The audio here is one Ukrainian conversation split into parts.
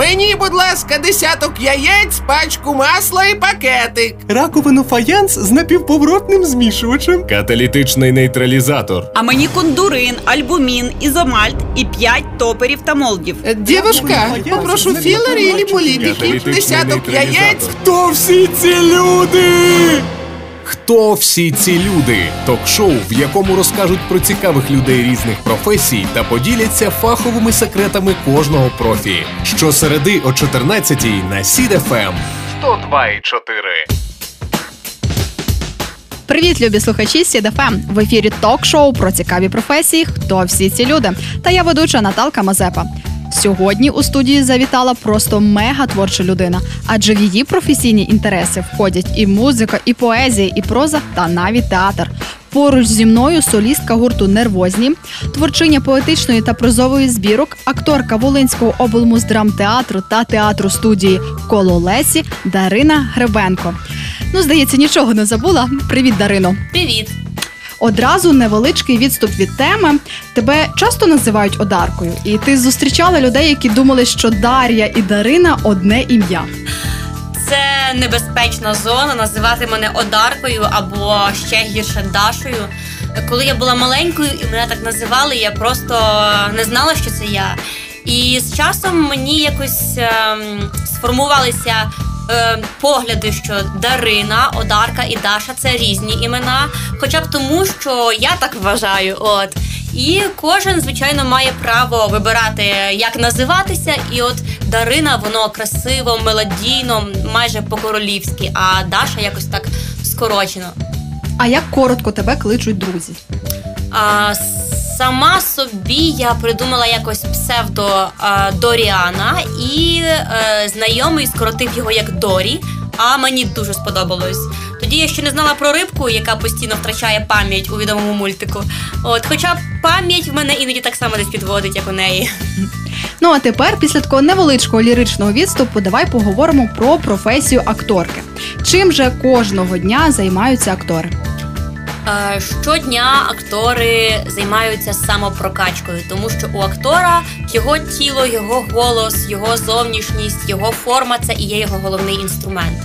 Мені, будь ласка, десяток яєць, пачку масла і пакетик. Раковину фаянс з напівповоротним змішувачем. Каталітичний нейтралізатор. А мені кондурин, альбумін, ізомальт і 5 топерів та молдів. Е, Дівушка, попрошу філери і ліполітики. Десяток яєць. Хто всі ці люди? Хто всі ці люди? Ток-шоу, в якому розкажуть про цікавих людей різних професій та поділяться фаховими секретами кожного профі. Щосереди о 14-й на Сід-ФМ. 102,4. Привіт, любі слухачі СІДФМ. В ефірі ток-шоу про цікаві професії. Хто всі ці люди? Та я ведуча Наталка Мазепа. Сьогодні у студії завітала просто мега творча людина, адже в її професійні інтереси входять і музика, і поезія, і проза, та навіть театр. Поруч зі мною солістка гурту Нервозні, творчиня поетичної та прозової збірок, акторка Волинського облмуздрамтеатру та театру студії Коло Лесі Дарина Гребенко. Ну, здається, нічого не забула. Привіт, Дарино. Привіт! Одразу невеличкий відступ від теми. Тебе часто називають Одаркою, і ти зустрічала людей, які думали, що Дар'я і Дарина одне ім'я. Це небезпечна зона називати мене Одаркою або ще гірше Дашою. Коли я була маленькою і мене так називали, я просто не знала, що це я. І з часом мені якось ем, сформувалися е, погляди, що Дарина, Одарка і Даша це різні імена, хоча б тому, що я так вважаю. От. І кожен, звичайно, має право вибирати, як називатися. І от Дарина, воно красиво, мелодійно, майже по-королівськи, а Даша якось так скорочено. А як коротко тебе кличуть друзі? А, сама собі я придумала якось псевдо а, Доріана, і е, знайомий скоротив його як Дорі. А мені дуже сподобалось. Тоді я ще не знала про рибку, яка постійно втрачає пам'ять у відомому мультику. От, хоча пам'ять в мене іноді так само десь підводить, як у неї. Ну а тепер, після такого невеличкого ліричного відступу, давай поговоримо про професію акторки. Чим же кожного дня займаються актори? Е, Щодня актори займаються самопрокачкою, тому що у актора його тіло, його голос, його зовнішність, його форма це і є його головний інструмент.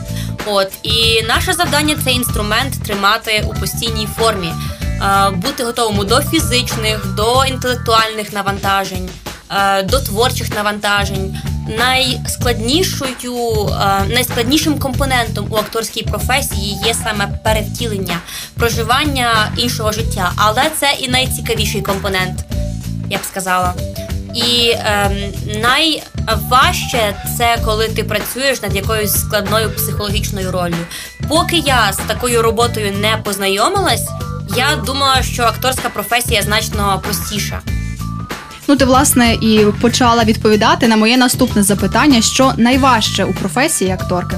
От і наше завдання цей інструмент тримати у постійній формі, е, бути готовим до фізичних, до інтелектуальних навантажень, е, до творчих навантажень. Найскладнішою, е, найскладнішим компонентом у акторській професії є саме перевтілення, проживання іншого життя, але це і найцікавіший компонент, я б сказала. І ем, найважче це коли ти працюєш над якоюсь складною психологічною ролью. Поки я з такою роботою не познайомилась, я думала, що акторська професія значно простіша. Ну, ти власне і почала відповідати на моє наступне запитання, що найважче у професії акторки.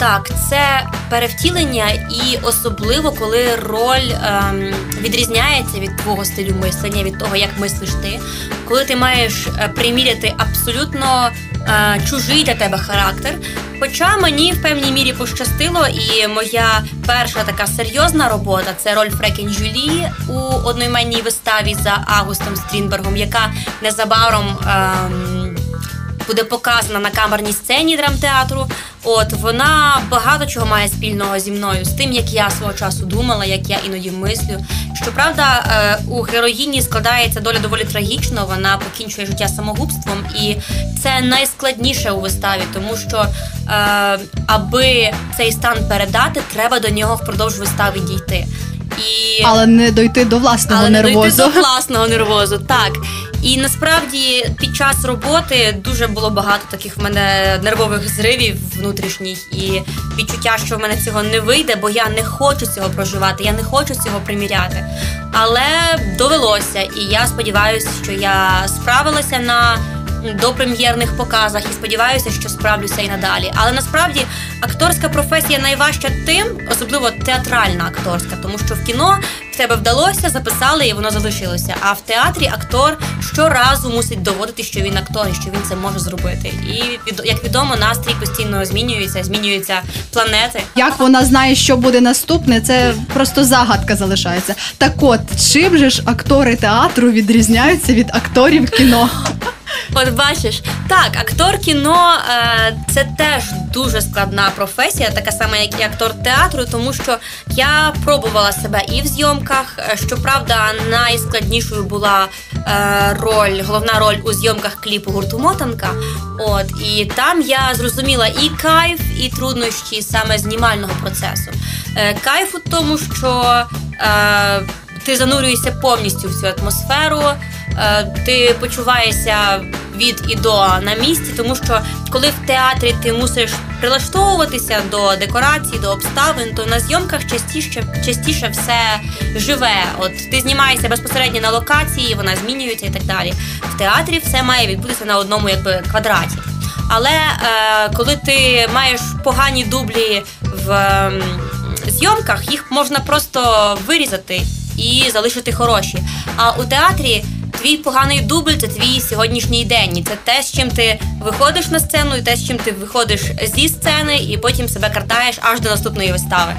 Так, це перевтілення, і особливо коли роль ем, відрізняється від твого стилю мислення, від того, як мислиш ти, коли ти маєш е, приміряти абсолютно е, чужий для тебе характер. Хоча мені в певній мірі пощастило, і моя перша така серйозна робота це роль Фрекін Жюлі у одноіменній виставі за Агустом Стрінбергом, яка незабаром. Ем, буде показана на камерній сцені драмтеатру. От вона багато чого має спільного зі мною, з тим, як я свого часу думала, як я іноді мислю. Щоправда, е, у героїні складається доля доволі трагічно. Вона покінчує життя самогубством, і це найскладніше у виставі, тому що е, аби цей стан передати, треба до нього впродовж вистави дійти. І Але не дойти до власного але не нервозу. дойти до власного нервозу. Так. І насправді під час роботи дуже було багато таких в мене нервових зривів внутрішніх і відчуття, що в мене цього не вийде, бо я не хочу цього проживати, я не хочу цього приміряти. Але довелося, і я сподіваюся, що я справилася на допрем'єрних показах і сподіваюся, що справлюся і надалі. Але насправді акторська професія найважча тим, особливо театральна акторська, тому що в кіно в тебе вдалося, записали і воно залишилося. А в театрі актор щоразу мусить доводити, що він актор і що він це може зробити. І як відомо, настрій постійно змінюється, змінюються планети. Як вона знає, що буде наступне, це просто загадка залишається. Так от, чим же ж актори театру відрізняються від акторів кіно? От бачиш, так, актор кіно е, це теж дуже складна професія, така сама, як і актор театру, тому що я пробувала себе і в зйомках. Е, Щоправда, найскладнішою була е, роль, головна роль у зйомках кліпу гурту Мотанка. От і там я зрозуміла і кайф, і труднощі саме знімального процесу. Кайф у тому, що ти занурюєшся повністю в цю атмосферу, ти почуваєшся від і до на місці, тому що коли в театрі ти мусиш прилаштовуватися до декорацій, до обставин, то на зйомках частіше частіше все живе. От ти знімаєшся безпосередньо на локації, вона змінюється і так далі. В театрі все має відбутися на одному якби квадраті. Але е, коли ти маєш погані дублі в ем, зйомках, їх можна просто вирізати і залишити хороші. А у театрі твій поганий дубль це твій сьогоднішній день. І це те, з чим ти виходиш на сцену, і те, з чим ти виходиш зі сцени, і потім себе картаєш аж до наступної вистави.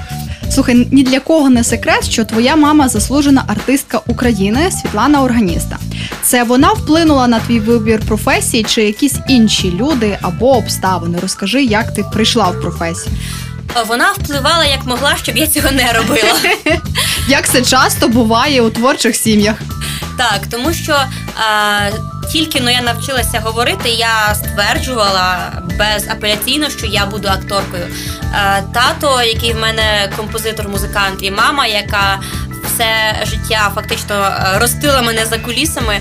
Слухай, ні для кого не секрет, що твоя мама заслужена артистка України Світлана Органіста. Це вона вплинула на твій вибір професії чи якісь інші люди або обставини? Розкажи, як ти прийшла в професію. Вона впливала як могла, щоб я цього не робила. Як це часто буває у творчих сім'ях? Так, тому що е, тільки но я навчилася говорити, я стверджувала безапеляційно, що я буду акторкою. Е, тато, який в мене композитор-музикант, і мама, яка все життя фактично е, ростила мене за кулісами.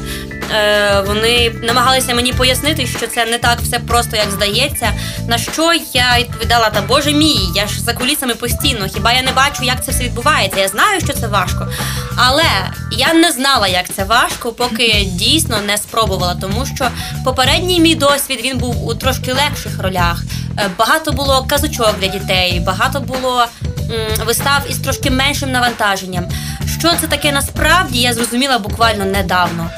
Е, вони намагалися мені пояснити, що це не так все просто, як здається. На що я відповідала: та боже мій, я ж за кулісами постійно. Хіба я не бачу, як це все відбувається? Я знаю, що це важко. Але я не знала, як це важко, поки дійсно не спробувала, тому що попередній мій досвід він був у трошки легших ролях. Е, Багато було казочок для дітей, багато було м, вистав із трошки меншим навантаженням. Що це таке насправді, я зрозуміла буквально недавно.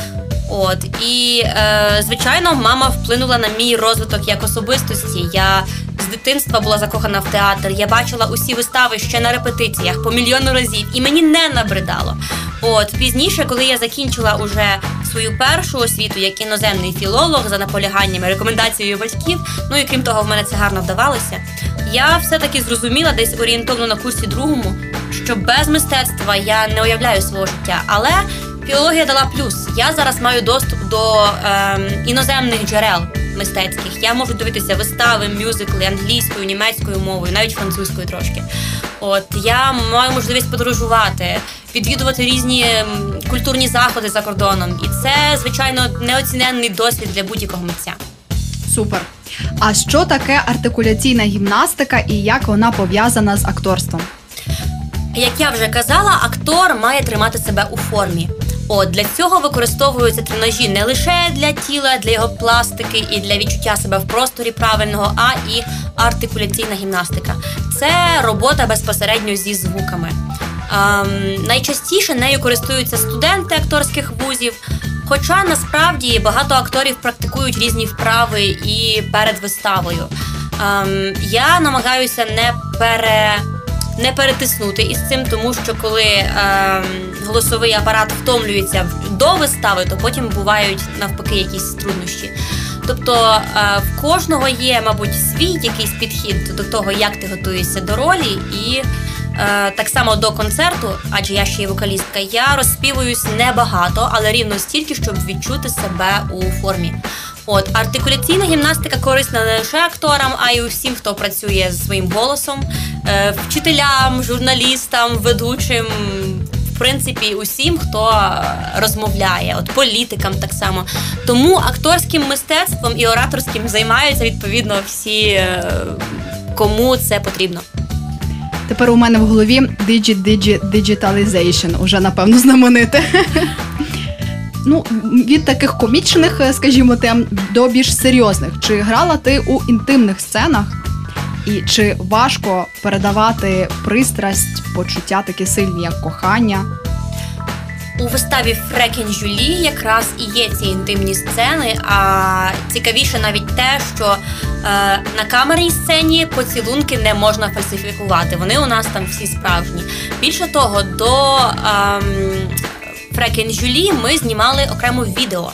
От і е, звичайно, мама вплинула на мій розвиток як особистості. Я з дитинства була закохана в театр. Я бачила усі вистави ще на репетиціях по мільйону разів, і мені не набридало. От пізніше, коли я закінчила уже свою першу освіту як іноземний філолог за наполяганнями рекомендацією батьків. Ну і крім того, в мене це гарно вдавалося. Я все-таки зрозуміла десь орієнтовно на курсі другому, що без мистецтва я не уявляю свого життя. Але філологія дала плюс. Я зараз маю доступ до ем, іноземних джерел мистецьких. Я можу дивитися вистави, мюзикли англійською, німецькою мовою, навіть французькою трошки. От я маю можливість подорожувати, відвідувати різні ем, культурні заходи за кордоном. І це, звичайно, неоціненний досвід для будь-якого митця. Супер. А що таке артикуляційна гімнастика і як вона пов'язана з акторством? Як я вже казала, актор має тримати себе у формі. От для цього використовуються тренажі не лише для тіла, для його пластики і для відчуття себе в просторі правильного, а і артикуляційна гімнастика. Це робота безпосередньо зі звуками. Ем, найчастіше нею користуються студенти акторських вузів. Хоча насправді багато акторів практикують різні вправи і перед виставою. Ем, я намагаюся не пере не перетиснути із цим, тому що коли голосовий апарат втомлюється до вистави, то потім бувають навпаки якісь труднощі. Тобто е, в кожного є, мабуть, свій якийсь підхід до того, як ти готуєшся до ролі, і е, так само до концерту, адже я ще є вокалістка, я розспівуюсь небагато, але рівно стільки, щоб відчути себе у формі. От артикуляційна гімнастика корисна не лише акторам, а й усім, хто працює з своїм голосом, е, вчителям, журналістам, ведучим. В принципі, усім, хто е, розмовляє, от політикам так само. Тому акторським мистецтвом і ораторським займаються відповідно всі, е, кому це потрібно. Тепер у мене в голові Digi Digi Digitalization, уже напевно знамените. Ну, від таких комічних, е, скажімо, тем до більш серйозних. Чи грала ти у інтимних сценах? І чи важко передавати пристрасть, почуття такі сильні, як кохання? У виставі Фрекін Жюлі якраз і є ці інтимні сцени. А цікавіше навіть те, що е, на камерній сцені поцілунки не можна фальсифікувати. Вони у нас там всі справжні. Більше того, до ем, Фрекін Жюлі ми знімали окремо відео.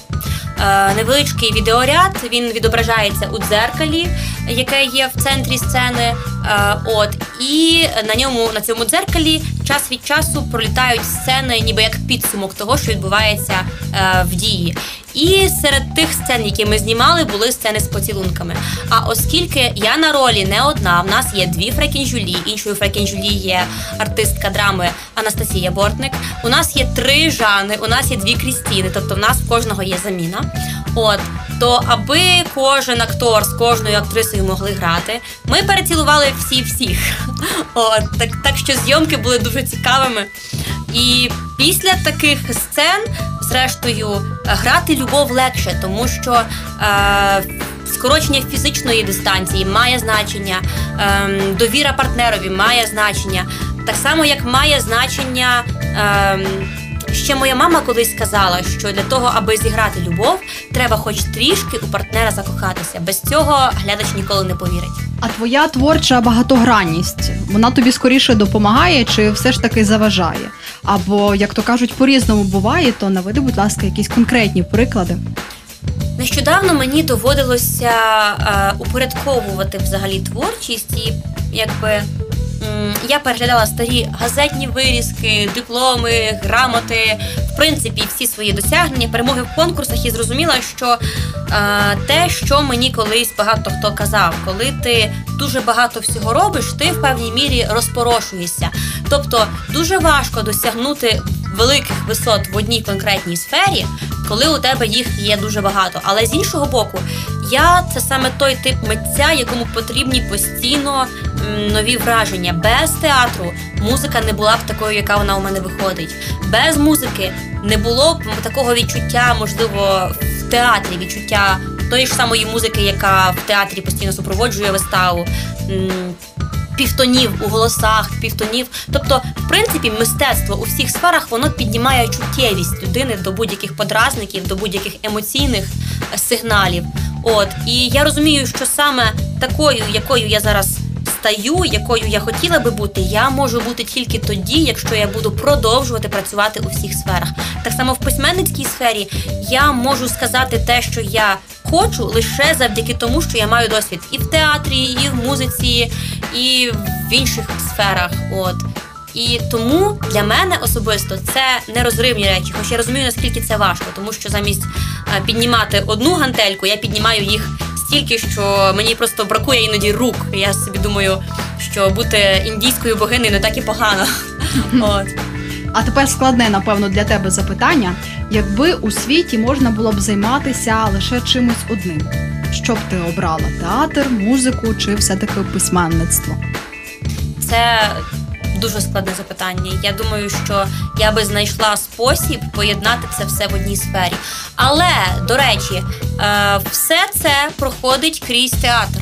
Е, невеличкий відеоряд. Він відображається у дзеркалі, яке є в центрі сцени. Е, от і на ньому на цьому дзеркалі час від часу пролітають сцени, ніби як підсумок того, що відбувається е, в дії. І серед тих сцен, які ми знімали, були сцени з поцілунками. А оскільки я на ролі не одна, в нас є дві фрекен Жулі, іншою фрекен Жулі є артистка драми Анастасія Бортник. У нас є три Жани, у нас є дві Крістіни, тобто в нас в кожного є заміна. От то, аби кожен актор з кожною актрисою могли грати, ми перецілували всі всіх. От так, так що зйомки були дуже цікавими. І після таких сцен, зрештою, грати любов легше, тому що е, скорочення фізичної дистанції має значення, е, довіра партнерові має значення, так само як має значення. Е, Ще моя мама колись сказала, що для того, аби зіграти любов, треба хоч трішки у партнера закохатися. Без цього глядач ніколи не повірить. А твоя творча багатогранність вона тобі скоріше допомагає чи все ж таки заважає? Або як то кажуть, по-різному буває, то наведи, будь ласка, якісь конкретні приклади. Нещодавно мені доводилося е, упорядковувати взагалі творчість і якби. Я переглядала старі газетні вирізки, дипломи, грамоти, в принципі, всі свої досягнення, перемоги в конкурсах і зрозуміла, що е, те, що мені колись багато хто казав, коли ти дуже багато всього робиш, ти в певній мірі розпорошуєшся. Тобто дуже важко досягнути великих висот в одній конкретній сфері, коли у тебе їх є дуже багато. Але з іншого боку, я це саме той тип митця, якому потрібні постійно нові враження. Без театру музика не була б такою, яка вона у мене виходить. Без музики не було б такого відчуття, можливо, в театрі відчуття тої ж самої музики, яка в театрі постійно супроводжує виставу півтонів у голосах, півтонів. Тобто, в принципі, мистецтво у всіх сферах воно піднімає чуттєвість людини до будь-яких подразників, до будь-яких емоційних е, сигналів. От і я розумію, що саме такою, якою я зараз стаю, якою я хотіла би бути, я можу бути тільки тоді, якщо я буду продовжувати працювати у всіх сферах. Так само в письменницькій сфері я можу сказати те, що я хочу, лише завдяки тому, що я маю досвід і в театрі, і в музиці, і в інших сферах. От. І тому для мене особисто це нерозривні речі. Хоч я розумію, наскільки це важко, тому що замість е, піднімати одну гантельку, я піднімаю їх стільки, що мені просто бракує іноді рук. Я собі думаю, що бути індійською богинею не так і погано. От. А тепер складне, напевно, для тебе запитання: якби у світі можна було б займатися лише чимось одним, що б ти обрала театр, музику чи все-таки письменництво? Це дуже складне запитання. Я думаю, що я би знайшла спосіб поєднати це все в одній сфері. Але до речі, е, все це проходить крізь театр.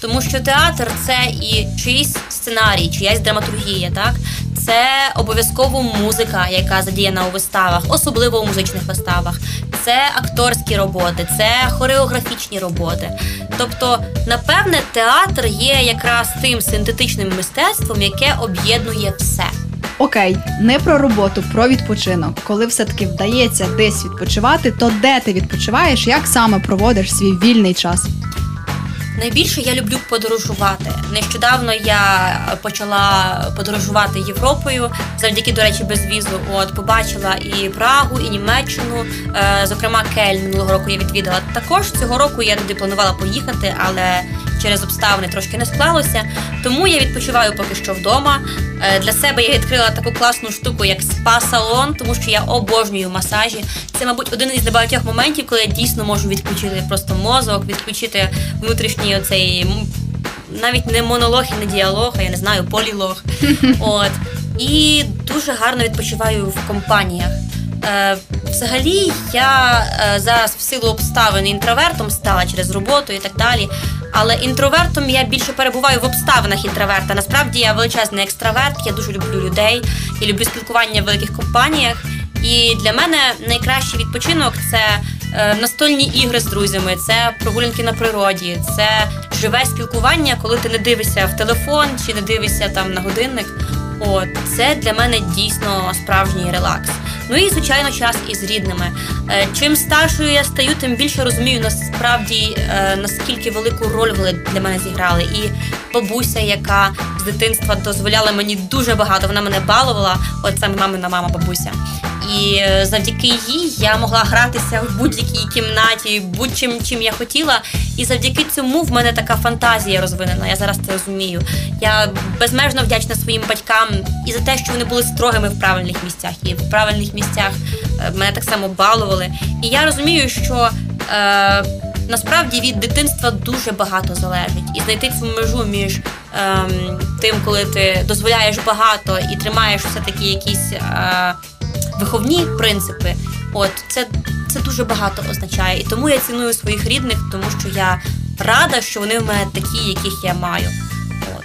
Тому що театр це і чийсь сценарій, чиясь драматургія, так це обов'язково музика, яка задіяна у виставах, особливо у музичних виставах. Це акторські роботи, це хореографічні роботи. Тобто, напевне, театр є якраз тим синтетичним мистецтвом, яке об'єднує все. Окей, не про роботу, про відпочинок. Коли все-таки вдається десь відпочивати, то де ти відпочиваєш, як саме проводиш свій вільний час? Найбільше я люблю подорожувати. Нещодавно я почала подорожувати Європою завдяки, до речі, безвізу. От побачила і Прагу, і Німеччину. Е, зокрема, Кельн минулого року я відвідала. Також цього року я туди планувала поїхати, але через обставини трошки не склалося. Тому я відпочиваю поки що вдома. Е, для себе я відкрила таку класну штуку, як спа-салон, тому що я обожнюю масажі. Це, мабуть, один із небагатьох моментів, коли я дійсно можу відключити просто мозок, відключити внутрішній оцей навіть не монолог і не діалог, а я не знаю, полілог. От. І дуже гарно відпочиваю в компаніях. Е, Взагалі, я е, зараз в силу обставин інтровертом стала через роботу і так далі. Але інтровертом я більше перебуваю в обставинах інтроверта. Насправді я величезний екстраверт, я дуже люблю людей і люблю спілкування в великих компаніях. І для мене найкращий відпочинок це е, настольні ігри з друзями, це прогулянки на природі, це живе спілкування, коли ти не дивишся в телефон чи не дивишся там на годинник. От це для мене дійсно справжній релакс. Ну і звичайно, час із рідними. Е, чим старшою я стаю, тим більше розумію насправді е, наскільки велику роль вони для мене зіграли. І бабуся, яка з дитинства дозволяла мені дуже багато, вона мене балувала. От саме мамина мама бабуся. І е, завдяки їй я могла гратися в будь-якій кімнаті, будь-чим чим я хотіла. І завдяки цьому в мене така фантазія розвинена. Я зараз це розумію. Я безмежно вдячна своїм батькам і за те, що вони були строгими в правильних місцях, і в правильних місцях е, мене так само балували. І я розумію, що. Е, Насправді від дитинства дуже багато залежить, і знайти цю межу між ем, тим, коли ти дозволяєш багато і тримаєш все таки якісь е, виховні принципи. От це це дуже багато означає. І тому я ціную своїх рідних, тому що я рада, що вони в мене такі, яких я маю. От.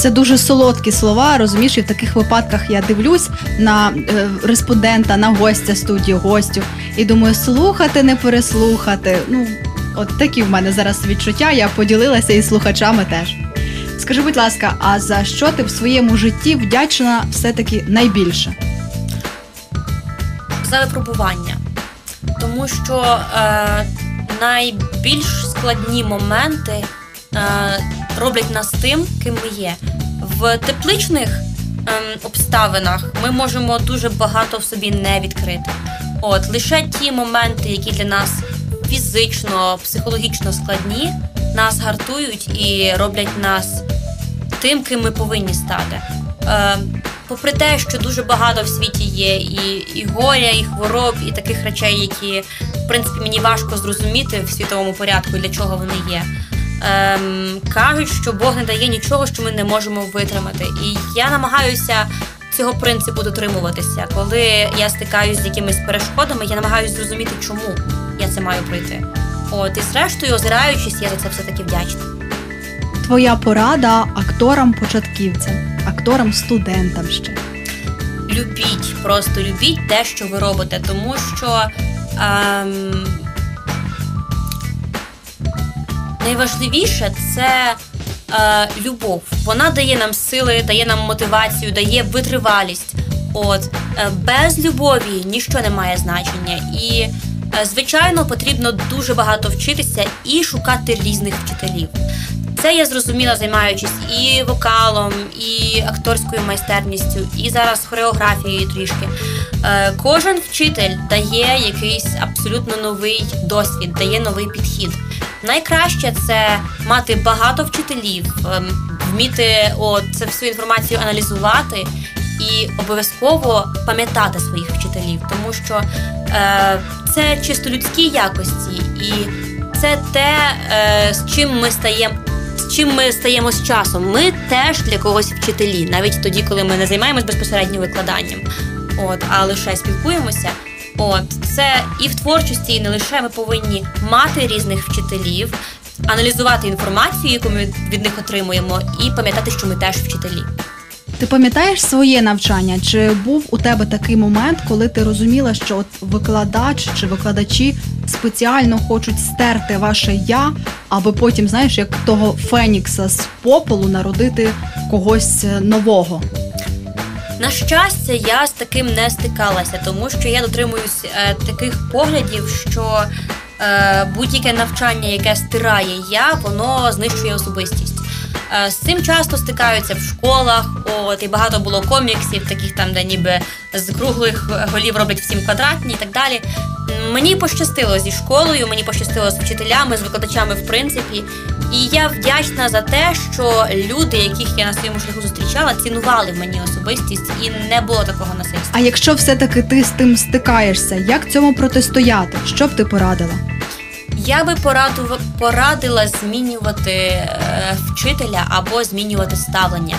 Це дуже солодкі слова. Розумієш, і в таких випадках я дивлюсь на е, респондента, на гостя студії, гостю, і думаю, слухати, не переслухати. Ну, от такі в мене зараз відчуття. Я поділилася із слухачами теж. Скажи, будь ласка, а за що ти в своєму житті вдячна все-таки найбільше? За випробування. Тому що е, найбільш складні моменти е, роблять нас тим, ким ми є. В тепличних е, обставинах ми можемо дуже багато в собі не відкрити. От лише ті моменти, які для нас фізично, психологічно складні, нас гартують і роблять нас тим, ким ми повинні стати. Е, попри те, що дуже багато в світі є і і горя, і хвороб, і таких речей, які в принципі мені важко зрозуміти в світовому порядку, для чого вони є. Ем, Кажуть, що Бог не дає нічого, що ми не можемо витримати. І я намагаюся цього принципу дотримуватися. Коли я стикаюсь з якимись перешкодами, я намагаюся зрозуміти, чому я це маю пройти. От і зрештою, озираючись, я за це все таки вдячна. Твоя порада акторам-початківцям, акторам-студентам ще. Любіть, просто любіть те, що ви робите, тому що ем, найважливіше це е, любов. Вона дає нам сили, дає нам мотивацію, дає витривалість. От е, без любові ніщо не має значення. І, е, звичайно, потрібно дуже багато вчитися і шукати різних вчителів. Це я зрозуміла, займаючись і вокалом, і акторською майстерністю, і зараз хореографією трішки. Е, Кожен вчитель дає якийсь абсолютно новий досвід, дає новий підхід. Найкраще це мати багато вчителів, е, вміти о, це всю інформацію аналізувати і обов'язково пам'ятати своїх вчителів, тому що е, це чисто людські якості, і це те, е, з чим ми стаємо чим ми стаємо з часом. Ми теж для когось вчителі, навіть тоді, коли ми не займаємось безпосередньо викладанням, от а лише спілкуємося. От це і в творчості, і не лише ми повинні мати різних вчителів, аналізувати інформацію, яку ми від них отримуємо, і пам'ятати, що ми теж вчителі. Ти пам'ятаєш своє навчання? Чи був у тебе такий момент, коли ти розуміла, що от викладач чи викладачі спеціально хочуть стерти ваше я, аби потім, знаєш, як того фенікса з попелу народити когось е, нового? На щастя, я з таким не стикалася, тому що я дотримуюсь е, таких поглядів, що е, будь-яке навчання, яке стирає я, воно знищує особистість. Е, з цим часто стикаються в школах. От і багато було коміксів, таких там, де ніби з круглих голів роблять всім квадратні і так далі. Мені пощастило зі школою, мені пощастило з вчителями, з викладачами, в принципі. І я вдячна за те, що люди, яких я на своєму шляху зустрічала, цінували в мені особистість і не було такого насильства. А якщо все-таки ти з тим стикаєшся, як цьому протистояти? Що б ти порадила? Я би пораду, порадила змінювати е, вчителя або змінювати ставлення.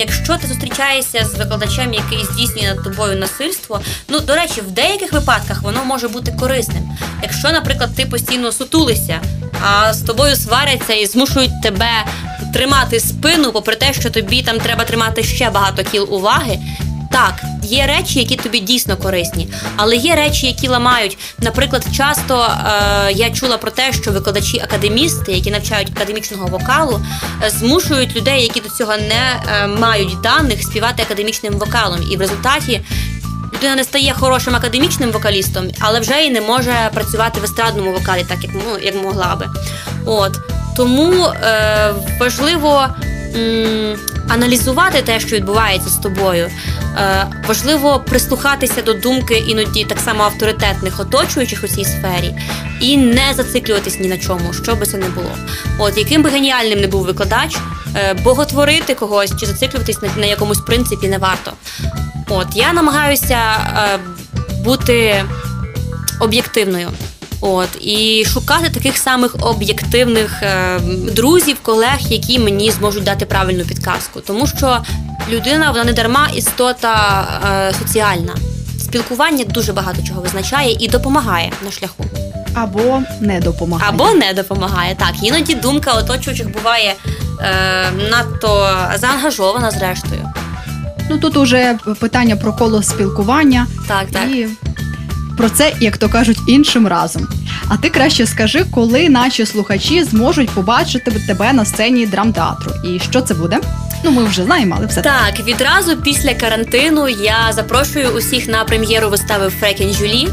Якщо ти зустрічаєшся з викладачем, який здійснює над тобою насильство, ну до речі, в деяких випадках воно може бути корисним. Якщо, наприклад, ти постійно сутулися, а з тобою сваряться і змушують тебе тримати спину, попри те, що тобі там треба тримати ще багато кіл уваги. Так, є речі, які тобі дійсно корисні, але є речі, які ламають. Наприклад, часто е, я чула про те, що викладачі академісти, які навчають академічного вокалу, е, змушують людей, які до цього не е, мають даних, співати академічним вокалом. І в результаті людина не стає хорошим академічним вокалістом, але вже і не може працювати в естрадному вокалі, так як ну, як могла би. От тому е, важливо. Аналізувати те, що відбувається з тобою, Е, важливо прислухатися до думки іноді так само авторитетних оточуючих у цій сфері, і не зациклюватись ні на чому, що би це не було. От яким би геніальним не був викладач, е, боготворити когось чи зациклюватись на, на якомусь принципі не варто. От я намагаюся е, бути об'єктивною. От і шукати таких самих об'єктивних е, друзів, колег, які мені зможуть дати правильну підказку. Тому що людина вона не дарма істота е, соціальна. Спілкування дуже багато чого визначає і допомагає на шляху. Або не допомагає. Або не допомагає. Так, іноді думка оточуючих буває е, надто заангажована, зрештою. Ну тут уже питання про коло спілкування Так, так. і про це, як то кажуть, іншим разом. А ти краще скажи, коли наші слухачі зможуть побачити тебе на сцені драмтеатру. І що це буде? Ну, ми вже знаємо, але все Так, відразу після карантину я запрошую усіх на прем'єру вистави Фрекін Жюлі.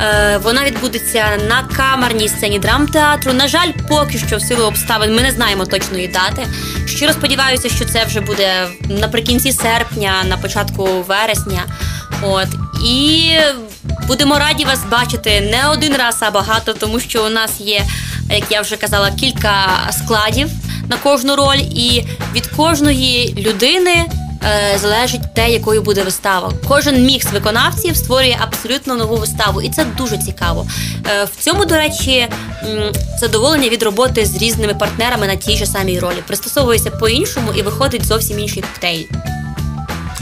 Е, Вона відбудеться на камерній сцені драмтеатру. На жаль, поки що в силу обставин ми не знаємо точної дати. Щиро сподіваюся, що це вже буде наприкінці серпня, на початку вересня. От і будемо раді вас бачити не один раз, а багато, тому що у нас є, як я вже казала, кілька складів на кожну роль, і від кожної людини е, залежить те, якою буде вистава. Кожен мікс виконавців створює абсолютно нову виставу, і це дуже цікаво. Е, в цьому, до речі, задоволення від роботи з різними партнерами на тій же самій ролі. Пристосовується по-іншому і виходить зовсім інший коктейль.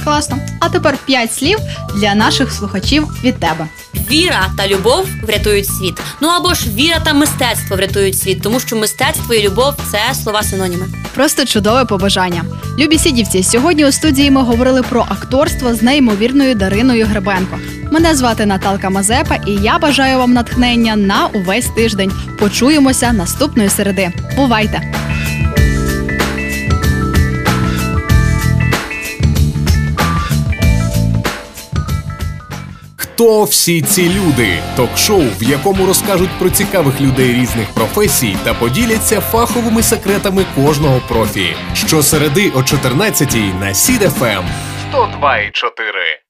Класно. А тепер п'ять слів для наших слухачів від тебе. Віра та любов врятують світ. Ну або ж віра та мистецтво врятують світ, тому що мистецтво і любов це слова синоніми. Просто чудове побажання. Любі сідівці, сьогодні у студії ми говорили про акторство з неймовірною Дариною Гребенко. Мене звати Наталка Мазепа, і я бажаю вам натхнення на увесь тиждень. Почуємося наступної середи. Бувайте! Хто всі ці люди? Ток-шоу, в якому розкажуть про цікавих людей різних професій та поділяться фаховими секретами кожного профі. Щосереди о 14-й на Сід ФМ. 102,4.